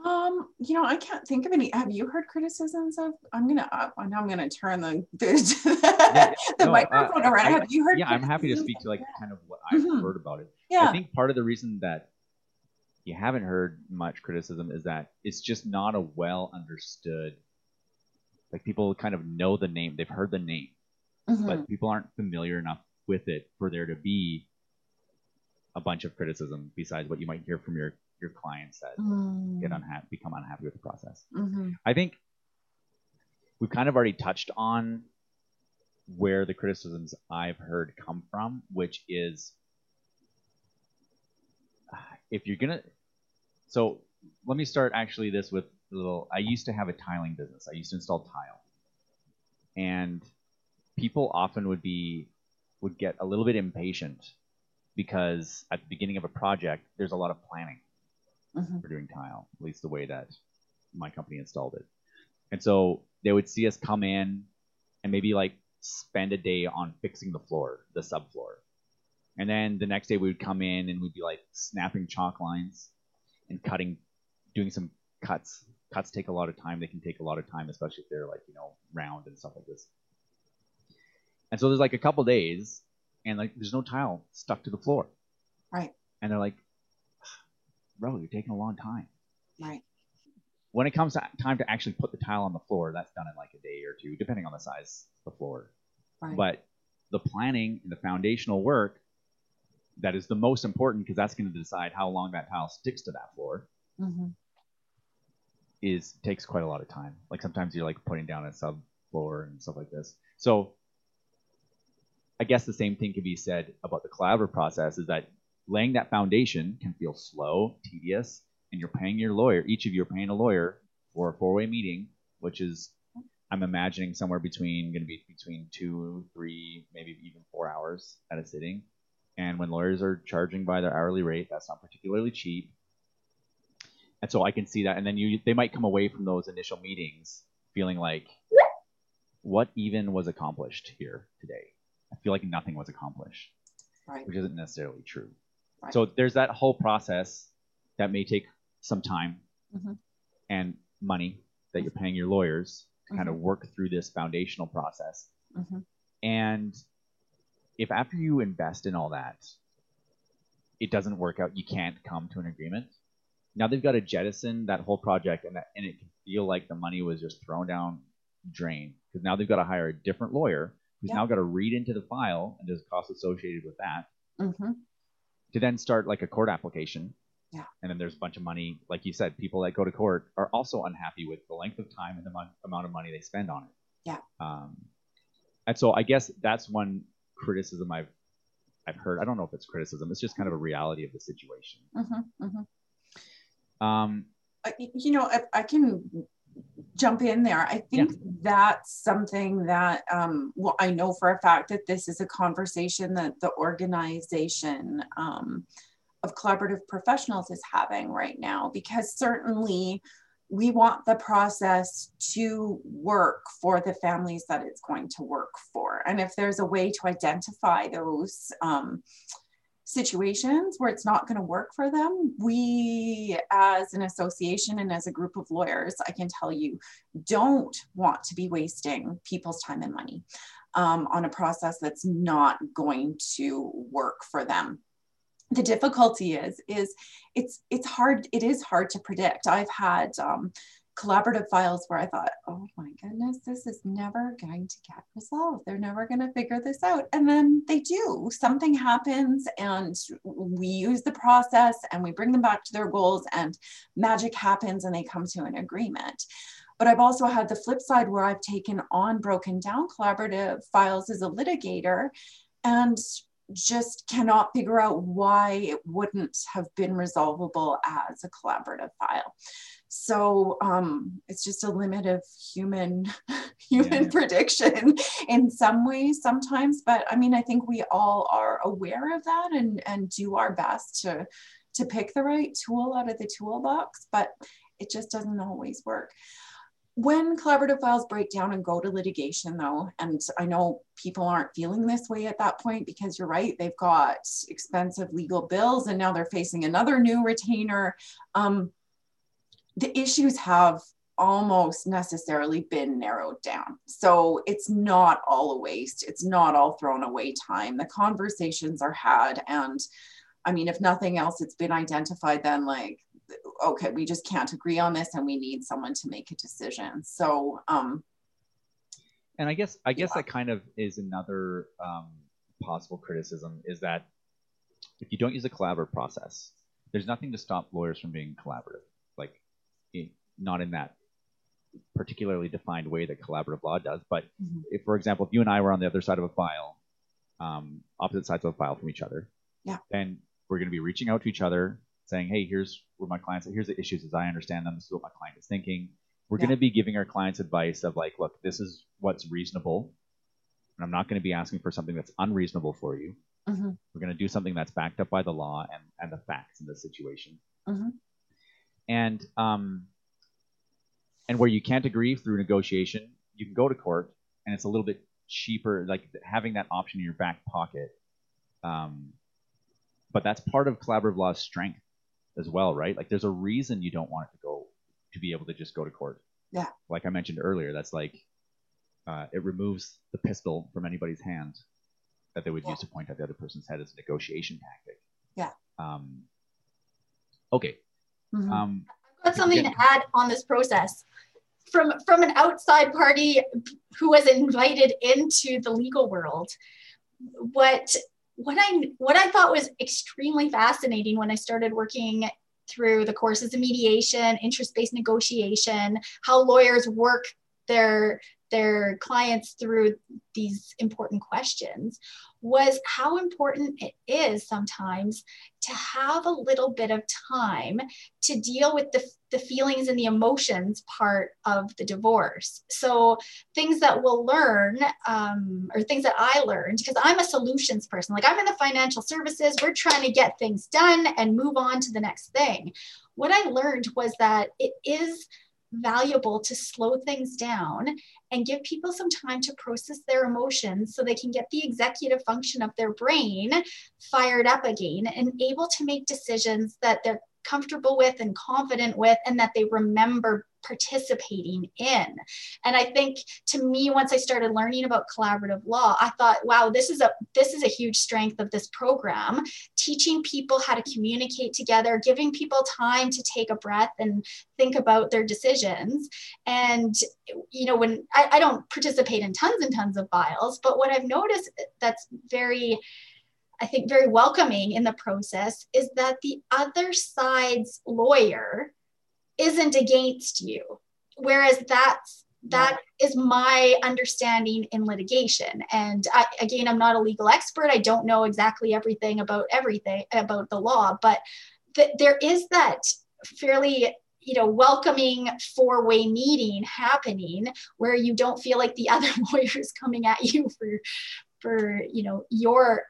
Um, you know, I can't think of any. Have you heard criticisms of? I'm gonna. Uh, now I'm gonna turn the the, the
No, uh,
microphone around.
I-
Have you heard?
Yeah, I'm happy to speak to like
that?
kind of what I've
Mhm.
heard about it.
Yeah.
I think part of the reason that you haven't heard much criticism is that it's just not a well understood. Like people kind of know the name, they've heard the name,
Mhm.
but people aren't familiar enough with it for there to be a bunch of criticism besides what you might hear from your your clients that
Mm,
get unhappy, become unhappy with the process.
mhm.
I think we've kind of already touched on where the criticisms I've heard come from, which is if you're gonna. So let me start actually this with a little. I used to have a tiling business. I used to install tile, and people often would be would get a little bit impatient because at the beginning of a project, there's a lot of planning
Mhm.
for doing tile, at least the way that my company installed it. And so they would see us come in and maybe like spend a day on fixing the floor, the subfloor. And then the next day we would come in and we'd be like snapping chalk lines and cutting, doing some cuts cuts take a lot of time. They can take a lot of time, especially if they're like you know round and stuff like this. And so there's like a couple days, and like there's no tile stuck to the floor.
Right.
And they're like, bro, you're taking a long time.
Right.
When it comes to time to actually put the tile on the floor, that's done in like a day or two, depending on the size of the floor.
Right.
But the planning and the foundational work that is the most important because that's going to decide how long that tile sticks to that floor
hmm
is takes quite a lot of time. Like sometimes you're like putting down a sub floor and stuff like this. So I guess the same thing can be said about the collaborative process is that laying that foundation can feel slow, tedious, and you're paying your lawyer, each of you are paying a lawyer for a four-way meeting, which is I'm imagining somewhere between going to be between two, three, maybe even four hours at a sitting. And when lawyers are charging by their hourly rate, that's not particularly cheap. And so I can see that. And then you, they might come away from those initial meetings feeling like, what even was accomplished here today? I feel like nothing was accomplished,
Right.
which isn't necessarily true.
Right.
So there's that whole process that may take some time
Mhm.
and money that you're paying your lawyers to kind of
Mm-hmm.
work through this foundational process.
hmm
And if after you invest in all that, it doesn't work out, you can't come to an agreement. Now they've got to jettison that whole project, and that, and it can feel like the money was just thrown down drain because now they've got to hire a different lawyer who's
Yeah.
now got to read into the file and there's costs associated with that
hmm
to then start like a court application.
Yeah.
And then there's a bunch of money, like you said, people that go to court are also unhappy with the length of time and the amount of money they spend on it.
Yeah.
Um, and so I guess that's one criticism I've I've heard. I don't know if it's criticism. It's just kind of a reality of the situation.
hmm hmm
Um,
I- you know, if I can jump in there, I think that's something that, um, well, I know for a fact that this is a conversation that the organization um, of collaborative professionals is having right now, because certainly we want the process to work for the families that it's going to work for. And if there's a way to identify those, um, situations where it's not going to work for them, we as an association and as a group of lawyers, I can tell you, don't want to be wasting people's time and money um, on a process that's not going to work for them. The difficulty is, is it's it's hard. It is hard to predict. I've had um, collaborative files where I thought, oh my goodness, this is never going to get resolved. They're never going to figure this out. And then they do. Something happens, and we use the process and we bring them back to their goals, and magic happens and they come to an agreement. But I've also had the flip side where I've taken on broken down collaborative files as a litigator and just cannot figure out why it wouldn't have been resolvable as a collaborative file so um, it's just a limit of human human
Yeah.
prediction in some ways sometimes but i mean i think we all are aware of that and and do our best to to pick the right tool out of the toolbox but it just doesn't always work when collaborative files break down and go to litigation though and i know people aren't feeling this way at that point because you're right they've got expensive legal bills and now they're facing another new retainer um, the issues have almost necessarily been narrowed down. So it's not all a waste. It's not all thrown away time. The conversations are had. And I mean, if nothing else, it's been identified then like, okay, we just can't agree on this and we need someone to make a decision. So, um,
and I guess I guess
Yeah.
that kind of is another um, possible criticism is that if you don't use a collaborative process, there's nothing to stop lawyers from being collaborative. Like, in, not in that particularly defined way that collaborative law does, but
Mhm.
if, for example, if you and I were on the other side of a file, um, opposite sides of a file from each other,
Yeah.
then we're going to be reaching out to each other, saying, "Hey, here's where my clients, are, here's the issues as I understand them. This is what my client is thinking." We're
Yeah.
going to be giving our clients advice of like, "Look, this is what's reasonable, and I'm not going to be asking for something that's unreasonable for you.
mhm,
We're going to do something that's backed up by the law and and the facts in this situation."
mhm.
and um, and where you can't agree through negotiation, you can go to court, and it's a little bit cheaper. Like having that option in your back pocket. Um, but that's part of collaborative law's strength as well, right? Like there's a reason you don't want it to go to be able to just go to court.
Yeah.
Like I mentioned earlier, that's like uh, it removes the pistol from anybody's hand that they would
Yeah.
use to point at the other person's head as a negotiation tactic.
Yeah.
Um, okay.
Mhm.
Um,
I've got something
Yeah.
to add on this process. From from an outside party who was invited into the legal world, what what I what I thought was extremely fascinating when I started working through the courses of mediation, interest-based negotiation, how lawyers work their their clients through these important questions was how important it is sometimes to have a little bit of time to deal with the, the feelings and the emotions part of the divorce. So, things that we'll learn, um, or things that I learned, because I'm a solutions person, like I'm in the financial services, we're trying to get things done and move on to the next thing. What I learned was that it is valuable to slow things down and give people some time to process their emotions so they can get the executive function of their brain fired up again and able to make decisions that they're comfortable with and confident with and that they remember participating in. And i think to me once i started learning about collaborative law i thought wow this is a this is a huge strength of this program teaching people how to communicate together giving people time to take a breath and think about their decisions. And you know when I, I don't participate in tons and tons of files but what i've noticed that's very I think very welcoming in the process is that the other side's lawyer isn't against you. Whereas that's that is my understanding in litigation. And I, again, I'm not a legal expert. I don't know exactly everything about everything about the law, but th- there is that fairly you know welcoming four way meeting happening where you don't feel like the other lawyer is coming at you for for you know your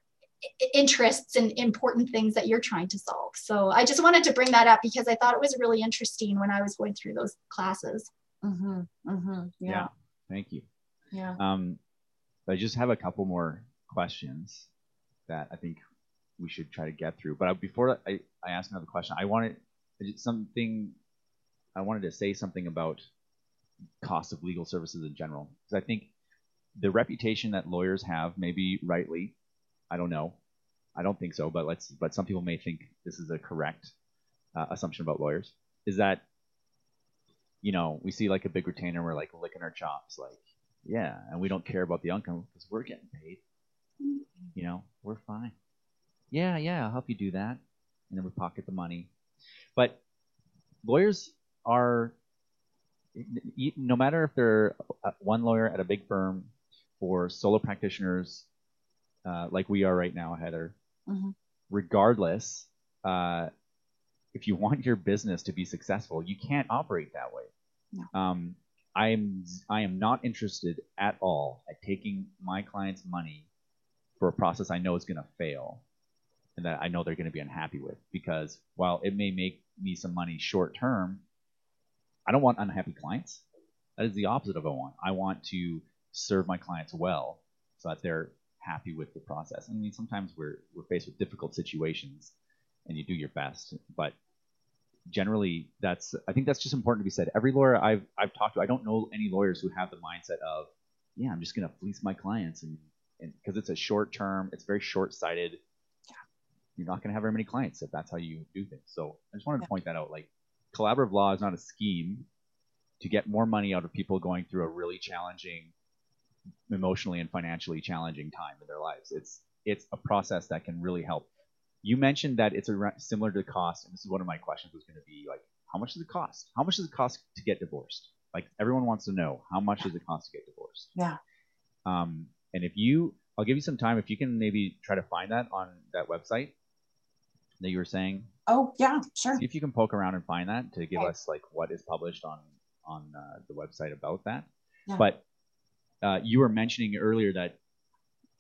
interests and important things that you're trying to solve. So I just wanted to bring that up because I thought it was really interesting when I was going through those classes.
Mhm. Mhm.
yeah.
Yeah.
Thank you.
Yeah.
Um, I just have a couple more questions that I think we should try to get through. But before I, I ask another question, I wanted something. I wanted to say something about cost of legal services in general because I think the reputation that lawyers have, maybe rightly, I don't know, I don't think so, but let's. But some people may think this is a correct uh, assumption about lawyers. Is that you know we see like a big retainer, we're like licking our chops, like yeah, and we don't care about the outcome because we're getting paid. You know, we're fine. Yeah, yeah, I'll help you do that, and then we pocket the money. But lawyers are, no matter if they're uh, one lawyer at a big firm or solo practitioners uh, like we are right now, Heather.
Mhm.
Regardless, uh, if you want your business to be successful, you can't operate that way.
No.
Um, I am I am not interested at all at taking my clients' money for a process I know is going to fail and that I know they're going to be unhappy with because while it may make me some money short term, I don't want unhappy clients. That is the opposite of what I want. I want to serve my clients well so that they're happy with the process. I mean, sometimes we're we're faced with difficult situations, and you do your best, but generally, that's I think that's just important to be said. Every lawyer I've I've talked to, I don't know any lawyers who have the mindset of, yeah, I'm just going to fleece my clients, and because it's a short term, it's very short sighted. You're not going to have very many clients if that's how you do things. So I just wanted to point that out. Like, collaborative law is not a scheme to get more money out of people going through a really challenging emotionally and financially challenging time in their lives. It's it's a process that can really help. You mentioned that it's a, similar to the cost, and this is one of my questions was going to be like, how much does it cost? How much does it cost to get divorced? Like everyone wants to know how much does it cost to get divorced?
Yeah.
Um, and if you, I'll give you some time if you can maybe try to find that on that website that you were saying.
Oh, yeah, sure.
See if you can poke around and find that to give
Okay.
us like what is published on on uh, the website about that.
Yeah.
But uh, you were mentioning earlier that,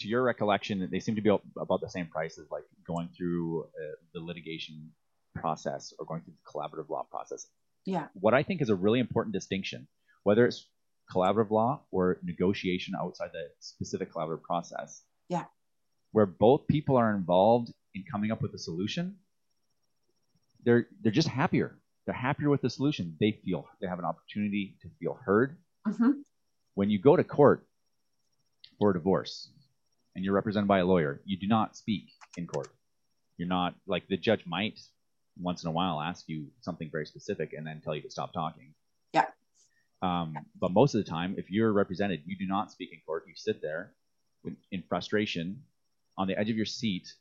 to your recollection, that they seem to be about- the same price as like going through uh, the litigation process or going through the collaborative law process.
Yeah.
What I think is a really important distinction, whether it's collaborative law or negotiation outside the specific collaborative process.
Yeah.
Where both people are involved in coming up with a solution, they're they're just happier. they're happier with the solution. They feel they have an opportunity to feel heard.
hmm
When you go to court for a divorce and you're represented by a lawyer, you do not speak in court. You're not like the judge might once in a while ask you something very specific and then tell you to stop talking.
Yeah.
Um, but most of the time, if you're represented, you do not speak in court. You sit there with, in frustration on the edge of your seat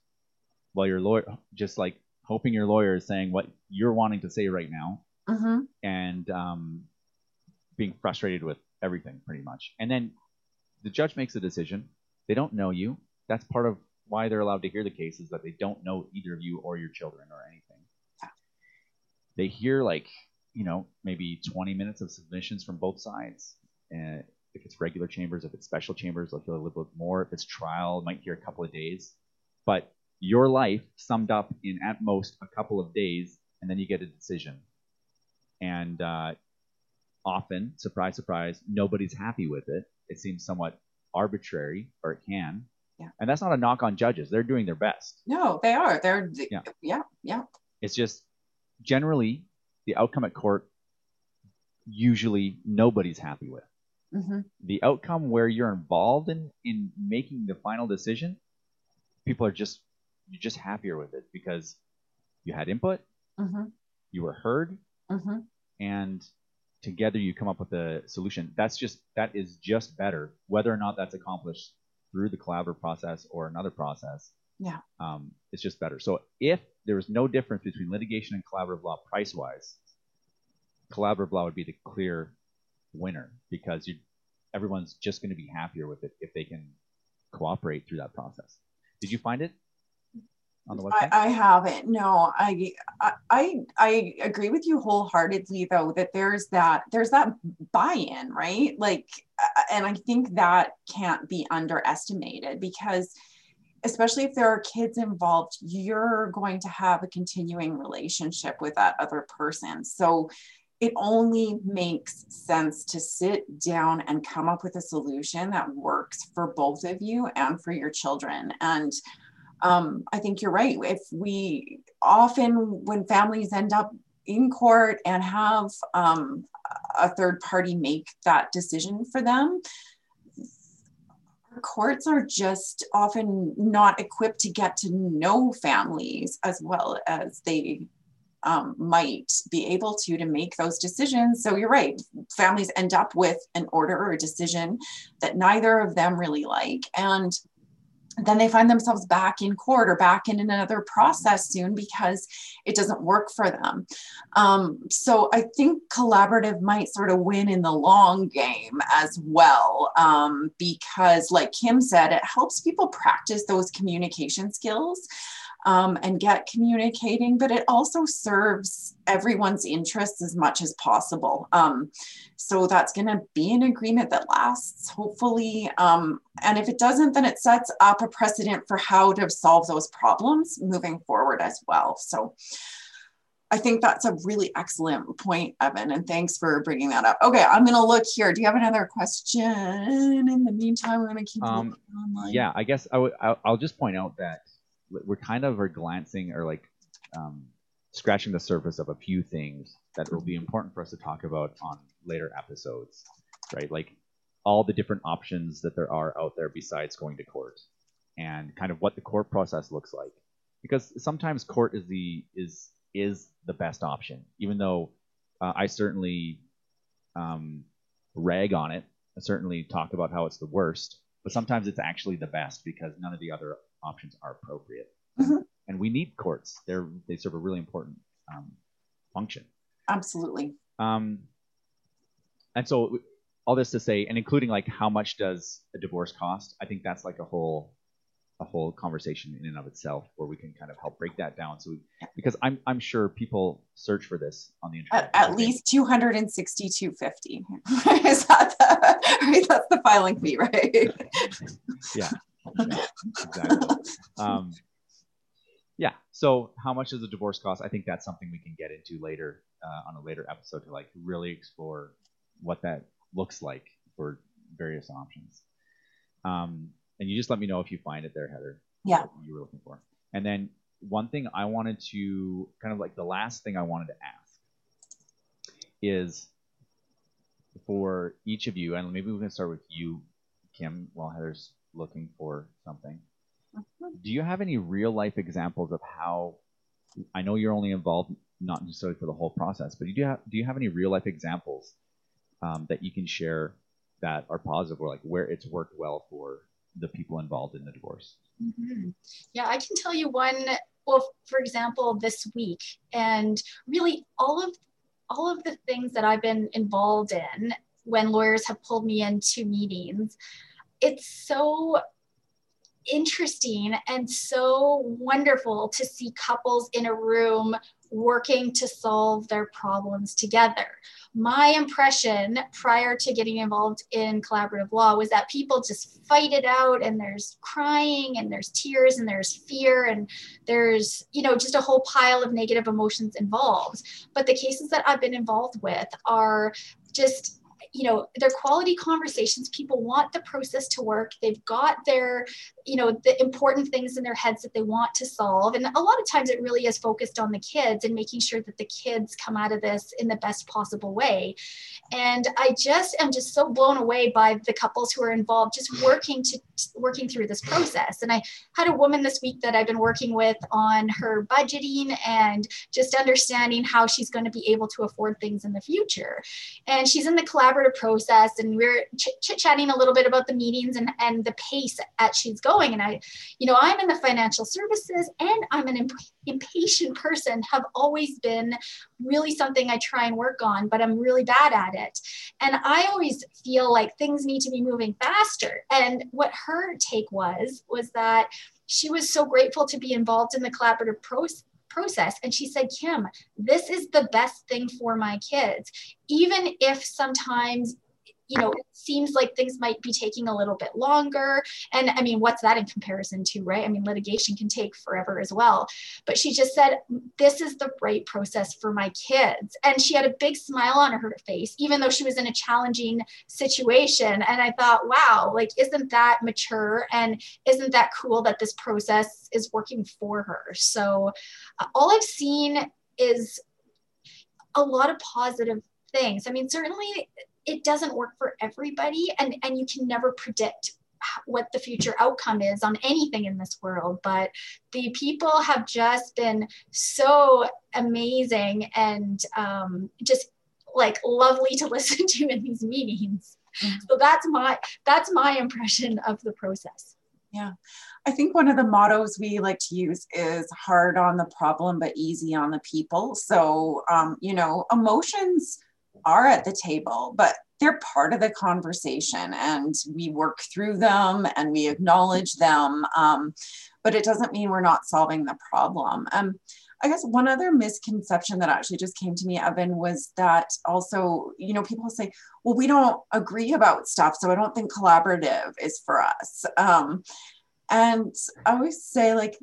while your lawyer, just like hoping your lawyer is saying what you're wanting to say right now
hmm
and um, being frustrated with everything pretty much. And then the judge makes a decision. They don't know you. That's part of why they're allowed to hear the case is that they don't know either of you or your children or anything. They hear like you know maybe 20 minutes of submissions from both sides. And if it's regular chambers, if it's special chambers, they'll hear a little bit more. If it's trial, might hear a couple of days. But your life summed up in at most a couple of days, and then you get a decision. And uh, often, surprise, surprise, nobody's happy with it. It seems somewhat arbitrary, or it can.
Yeah.
And that's not a knock on judges. They're doing their best.
No, they are. They're
Yeah.
yeah, yeah.
It's just generally the outcome at court, usually nobody's happy with.
hmm
The outcome where you're involved in, in making the final decision, people are just you're just happier with it because you had input,
hmm
you were heard,
hmm
and together you come up with a solution. That's just that is just better, whether or not that's accomplished through the collaborative process or another process.
Yeah.
Um, it's just better. So if there was no difference between litigation and collaborative law price wise, collaborative law would be the clear winner because you everyone's just going to be happier with it if they can cooperate through that process. Did you find it on the website?
I, I haven't. No, I, I I agree with you wholeheartedly though that there's that there's that buy-in, right? Like uh, and I think that can't be underestimated because especially if there are kids involved, you're going to have a continuing relationship with that other person. So it only makes sense to sit down and come up with a solution that works for both of you and for your children. And um, I think you're right. If we often, when families end up in court and have um, a third party make that decision for them, courts are just often not equipped to get to know families as well as they um, might be able to to make those decisions. So you're right. Families end up with an order or a decision that neither of them really like, and then they find themselves back in court or back in another process soon because it doesn't work for them. Um, so I think collaborative might sort of win in the long game as well, um, because, like Kim said, it helps people practice those communication skills. Um, and get communicating, but it also serves everyone's interests as much as possible. Um, so that's going to be an agreement that lasts, hopefully. Um, and if it doesn't, then it sets up a precedent for how to solve those problems moving forward as well. So I think that's a really excellent point, Evan, and thanks for bringing that up. Okay, I'm going to look here. Do you have another question? In the meantime, we're going to keep
Um,
looking online.
yeah, I guess I would. I'll, I'll just point out that we're kind of are glancing or like um, scratching the surface of a few things that will be important for us to talk about on later episodes, right? Like all the different options that there are out there besides going to court, and kind of what the court process looks like. Because sometimes court is the is is the best option, even though uh, I certainly um, rag on it. I certainly talk about how it's the worst, but sometimes it's actually the best because none of the other options are appropriate.
Mhm.
And we need courts. They're they serve a really important um, function.
Absolutely.
Um, and so all this to say, and including like how much does a divorce cost? I think that's like a whole a whole conversation in and of itself where we can kind of help break that down. So because I'm I'm sure people search for this on the internet.
At, at least 262.50. Is that the, right? That's the filing fee, right?
Yeah, exactly. Um, yeah. So, how much does a divorce cost? I think that's something we can get into later uh, on a later episode to like really explore what that looks like for various options. Um, and you just let me know if you find it there, Heather.
Yeah.
You were looking for. And then one thing I wanted to kind of like the last thing I wanted to ask is for each of you, and maybe we can start with you, Kim, while Heather's looking for something. Do you have any real life examples of how? I know you're only involved not necessarily for the whole process, but do you have do you have any real life examples um, that you can share that are positive or like where it's worked well for the people involved in the divorce?
Mm-hmm. Yeah, I can tell you one. Well, for example, this week, and really all of all of the things that I've been involved in when lawyers have pulled me into meetings, it's so interesting and so wonderful to see couples in a room working to solve their problems together. My impression prior to getting involved in collaborative law was that people just fight it out and there's crying and there's tears and there's fear and there's, you know, just a whole pile of negative emotions involved. But the cases that I've been involved with are just you know their quality conversations. People want the process to work. They've got their you know the important things in their heads that they want to solve. And a lot of times it really is focused on the kids and making sure that the kids come out of this in the best possible way. And i just am just so blown away by the couples who are involved just working to working through this process. And i had a woman this week that i've been working with on her budgeting and just understanding how she's going to be able to afford things in the future. And she's in the collaborative process and we're chit chatting a little bit about the meetings and and the pace at she's going. Going and i you know i'm in the financial services and i'm an imp- impatient person have always been really something i try and work on but i'm really bad at it. And i always feel like things need to be moving faster. And what her take was was that she was so grateful to be involved in the collaborative process process. And she said, Kim, this is the best thing for my kids. Even if sometimes you know, it seems like things might be taking a little bit longer. And I mean, what's that in comparison to, right? I mean, litigation can take forever as well. But she just said, this is the right process for my kids. And she had a big smile on her face, even though she was in a challenging situation. And I thought, wow, like, isn't that mature? And isn't that cool that this process is working for her? So uh, all I've seen is a lot of positive things. I mean, certainly it doesn't work for everybody. And and you can never predict what the future outcome is on anything in this world but the people have just been so amazing and um, just like lovely to listen to in these meetings. Mm-hmm. so that's my that's my impression of the process.
Yeah. I think one of the mottos we like to use is hard on the problem but easy on the people. So um, you know emotions are at the table, but they're part of the conversation and we work through them and we acknowledge them. Um, but it doesn't mean we're not solving the problem. Um, I guess one other misconception that actually just came to me, Evan, was that also, you know, people say, well, we don't agree about stuff, so I don't think collaborative is for us. Um, and I always say, like,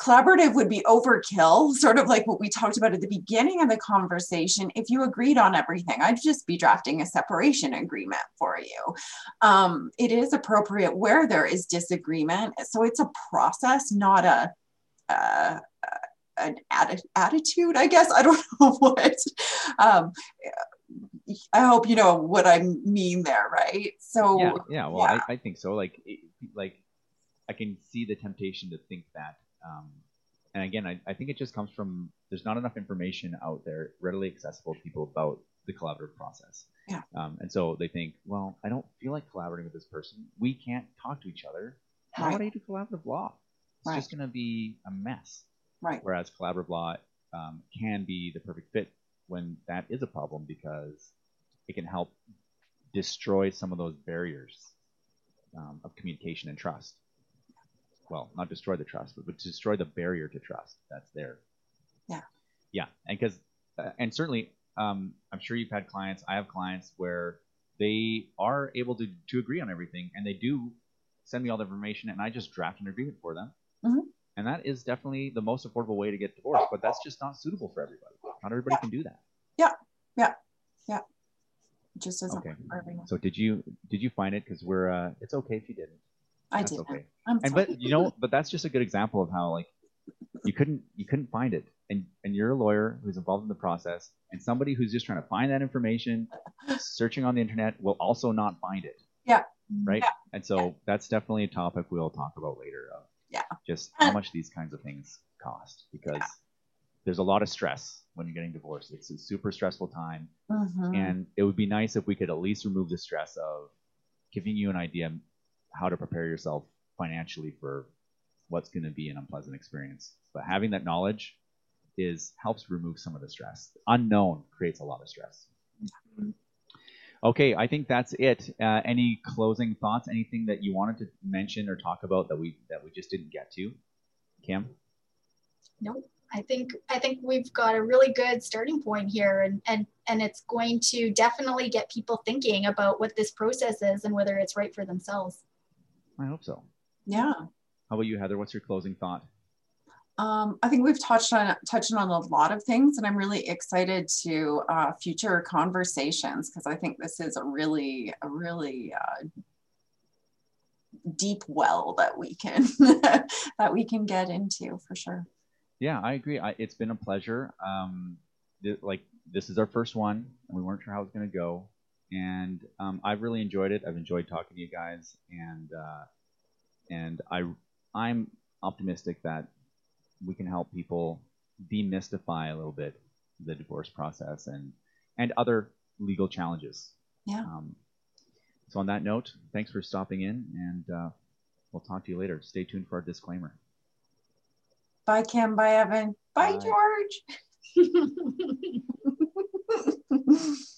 collaborative would be overkill, sort of like what we talked about at the beginning of the conversation. If you agreed on everything, I'd just be drafting a separation agreement for you. Um, it is appropriate where there is disagreement. So it's a process, not a, uh, an atti- attitude, I guess. I don't know what. Um, I hope you know what I mean there, right? So
yeah, yeah. Well, yeah. I, I think so. Like, like I can see the temptation to think that um, and again, I, I, think it just comes from there's not enough information out there readily accessible to people about the collaborative process.
Yeah.
Um, and so they think, well, I don't feel like collaborating with this person. We can't talk to each other. How would I do collaborative law? It's right. just going to be a mess.
Right.
Whereas collaborative law um, can be the perfect fit when that is a problem because it can help destroy some of those barriers um, of communication and trust well, not destroy the trust, but, but destroy the barrier to trust that's there.
Yeah.
Yeah, and because uh, and certainly, um, I'm sure you've had clients. I have clients where they are able to to agree on everything, and they do send me all the information, and I just draft an agreement for them. Mm-hmm. And that is definitely the most affordable way to get divorced, but that's just not suitable for everybody. Not everybody yeah. can do that.
Yeah, yeah, yeah. It just doesn't
okay. So did you did you find it? Because we're uh, it's okay if you didn't.
I did.
Okay. I'm and but you know, but that's just a good example of how like you couldn't you couldn't find it, and and you're a lawyer who's involved in the process, and somebody who's just trying to find that information, searching on the internet, will also not find it.
Yeah.
Right.
Yeah.
And so that's definitely a topic we'll talk about later. Of
Yeah.
Just how much these kinds of things cost because there's a lot of stress when you're getting divorced. It's a super stressful time,
Mhm.
and it would be nice if we could at least remove the stress of giving you an idea how to prepare yourself financially for what's going to be an unpleasant experience. But having that knowledge is helps remove some of the stress. Unknown creates a lot of stress. Okay, I think that's it. Uh, any closing thoughts? Anything that you wanted to mention or talk about that we that we just didn't get to? Kim?
Nope. I think I think we've got a really good starting point here and and and it's going to definitely get people thinking about what this process is and whether it's right for themselves.
I hope so.
yeah.
How about you, Heather? What's your closing thought?
Um, I think we've touched on touched on a lot of things, and I'm really excited to uh, future conversations because I think this is a really a really uh, deep well that we can that we can get into for sure.
Yeah, I agree. I, it's been a pleasure. Um, th- like this is our first one, and we weren't sure how it was going to go, and um, I've really enjoyed it. I've enjoyed talking to you guys, and uh, and I I'm optimistic that we can help people demystify a little bit the divorce process and and other legal challenges.
Yeah.
Um, so on that note, thanks for stopping in, and uh, we'll talk to you later. Stay tuned for our disclaimer.
Bye, Kim. Bye, Evan. Bye,
Bye.
George.